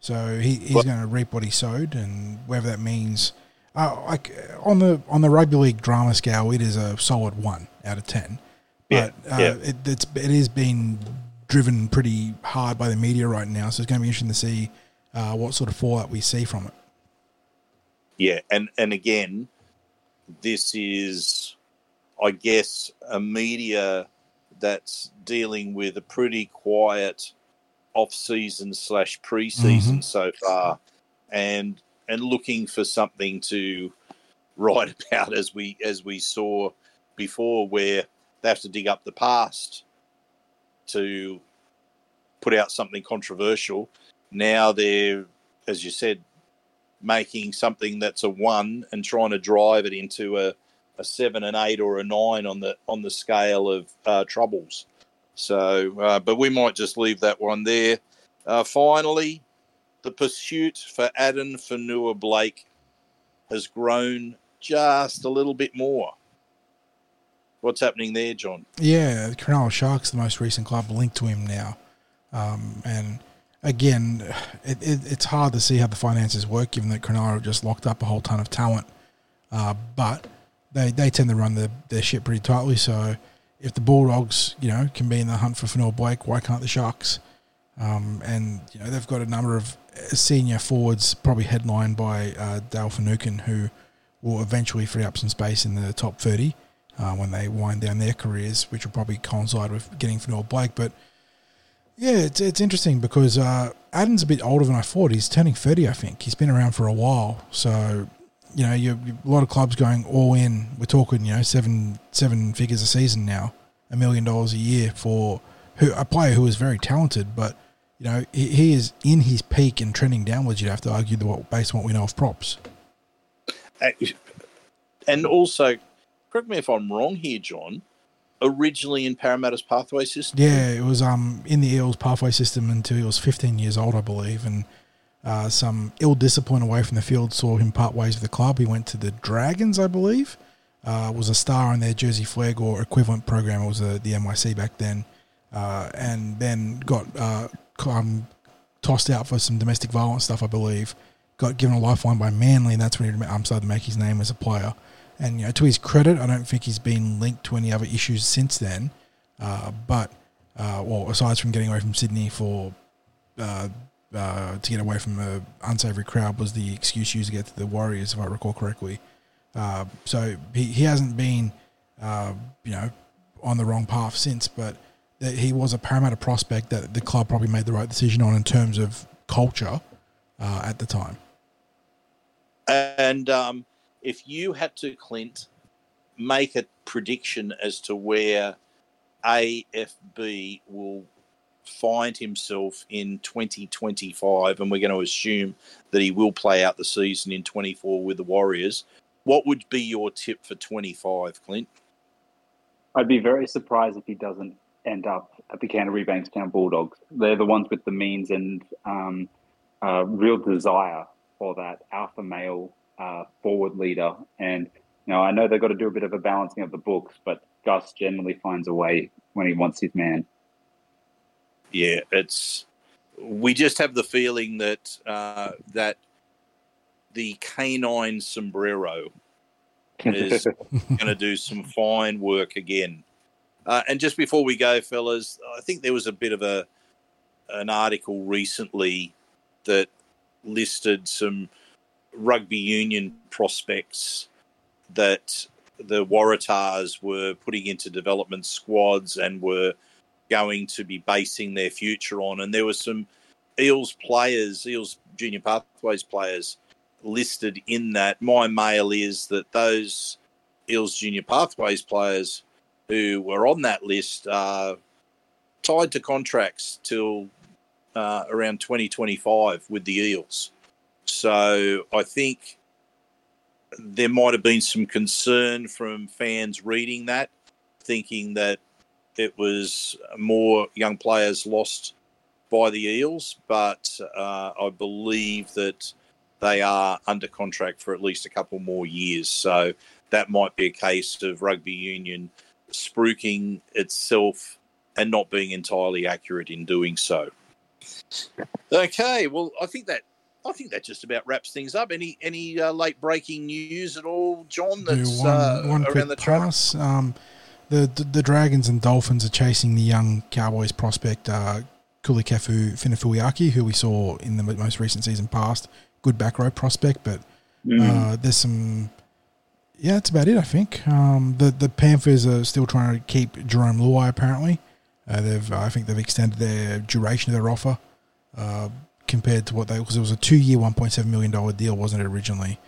So he, he's going to reap what he sowed, and whether that means, uh, like on the on the rugby league drama scale, it is a solid one out of ten. But yeah, uh, yeah. It, it's it is being driven pretty hard by the media right now, so it's going to be interesting to see uh, what sort of fallout we see from it.
Yeah, and and again, this is, I guess, a media that's dealing with a pretty quiet off season slash preseason mm-hmm. so far, and and looking for something to write about as we as we saw before, where they have to dig up the past to put out something controversial. Now they're, as you said, making something that's a one and trying to drive it into a, a seven, an eight, or a nine on the on the scale of uh, troubles. So, uh, but we might just leave that one there. Uh, finally, the pursuit for Addin Fonua-Blake has grown just a little bit more. What's happening there, John?
Yeah, Cronulla Sharks, the most recent club, linked to him now, um, and again, it, it, it's hard to see how the finances work given that Cronulla just locked up a whole ton of talent. Uh, but they, they tend to run the, their ship pretty tightly. So if the Bulldogs, you know, can be in the hunt for Fonua Blake, why can't the Sharks? Um, and you know they've got a number of senior forwards, probably headlined by uh, Dale Finucane, who will eventually free up some space in the top thirty uh, when they wind down their careers, which will probably coincide with getting Fonua Blake. But yeah, it's it's interesting because uh, Addin's a bit older than I thought. He's turning thirty, I think. He's been around for a while, so you know, you, a lot of clubs going all in. We're talking, you know, seven seven figures a season now, a million dollars a year for who a player who is very talented, but you know, he, he is in his peak and trending downwards. You'd have to argue the, based on what we know of props.
And also, correct me if I'm wrong here, John. Originally in Parramatta's pathway system.
Yeah, it was um in the Eels pathway system until he was 15 years old, I believe, and uh, some ill discipline away from the field saw him part ways with the club. He went to the Dragons, I believe. Uh, was a star in their Jersey Flegg or equivalent program. It was uh, the NYC back then, uh, and then got uh, um, tossed out for some domestic violence stuff, I believe. Got given a lifeline by Manly, and that's when he started to make his name as a player. And you know, to his credit, I don't think he's been linked to any other issues since then. Uh, but well, aside from getting away from Sydney for uh, to get away from an unsavory crowd, was the excuse used to get to the Warriors, if I recall correctly. Uh, so he, he hasn't been, uh, you know, on the wrong path since. But he was a Parramatta prospect that the club probably made the right decision on in terms of culture uh, at the time.
And um, if you had to, Clint, make a prediction as to where AFB will find himself in 2025, and we're going to assume that he will play out the season in 24 with the Warriors, what would be your tip for 25, Clint?
I'd be very surprised if he doesn't end up at the Canterbury Bankstown Bulldogs. They're the ones with the means and um, uh, real desire for that alpha male uh, forward leader. And you know, I know they've got to do a bit of a balancing of the books, but Gus generally finds a way when he wants his man.
Yeah, it's. We just have the feeling that uh, that the canine sombrero is going to do some fine work again uh, and just before we go, fellas, I think there was a bit of a an article recently that listed some rugby union prospects that the Waratahs were putting into development squads and were going to be basing their future on. And there were some Eels players, Eels Junior Pathways players listed in that. My mail is that those Eels Junior Pathways players who were on that list are tied to contracts till uh, around 2025 with the Eels. So I think there might have been some concern from fans reading that, thinking that it was more young players lost by the Eels, but uh, I believe that they are under contract for at least a couple more years. So that might be a case of rugby union spruiking itself and not being entirely accurate in doing so. Okay, well, I think that I think that just about wraps things up. Any any uh, late breaking news at all, John? That's
one,
uh,
one
around the
pass. Um, the, the, the Dragons and Dolphins are chasing the young Cowboys prospect uh, Kulikefu Finefeuiaki, who we saw in the most recent season past. Good back row prospect, but mm. uh, there's some yeah, that's about it. I think um, the the Panthers are still trying to keep Jarome Luai. Apparently, uh, they've I think they've extended their duration of their offer uh, compared to what they because it was a two year, one point seven million dollar deal, wasn't it originally?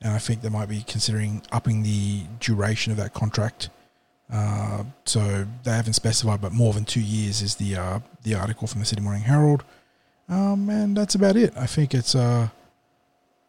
And I think they might be considering upping the duration of that contract. Uh, so they haven't specified, but more than two years is the uh, the article from the Sydney Morning Herald. Um, and that's about it. I think it's uh,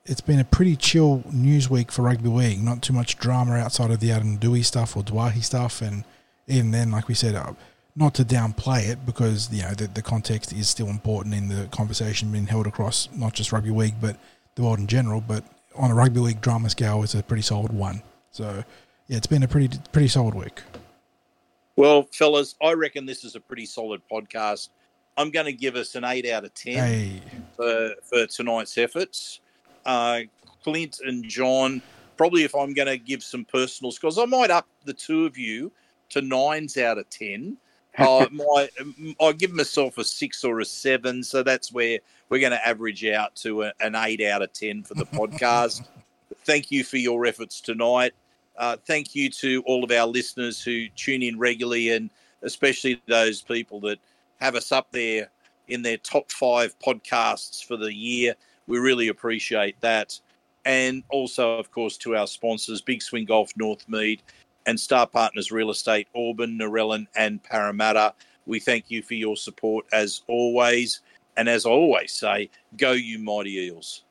it's been a pretty chill news week for rugby league. Not too much drama outside of the Adam Doueihi stuff or Doueihi stuff, and even then, like we said, uh, not to downplay it because you know the, the context is still important in the conversation being held across not just rugby league but the world in general. But on a rugby league drama scale, it's a pretty solid one. So yeah, it's been a pretty pretty solid week.
Well, fellas, I reckon this is a pretty solid podcast I'm going to give us an eight out of ten
Hey,
for, for tonight's efforts. Uh, Clint and John, probably if I'm going to give some personal scores, I might up the two of you to nines out of ten. Uh, my, I give myself a six or a seven, so that's where we're going to average out to a, an eight out of ten for the podcast. thank you for your efforts tonight. Uh, thank you to all of our listeners who tune in regularly, and especially those people that have us up there in their top five podcasts for the year. We really appreciate that. And also, of course, to our sponsors, Big Swing Golf Northmead and Starr Partners Real Estate, Auburn, Narellan, and Parramatta. We thank you for your support as always. And as I always say, go you mighty eels.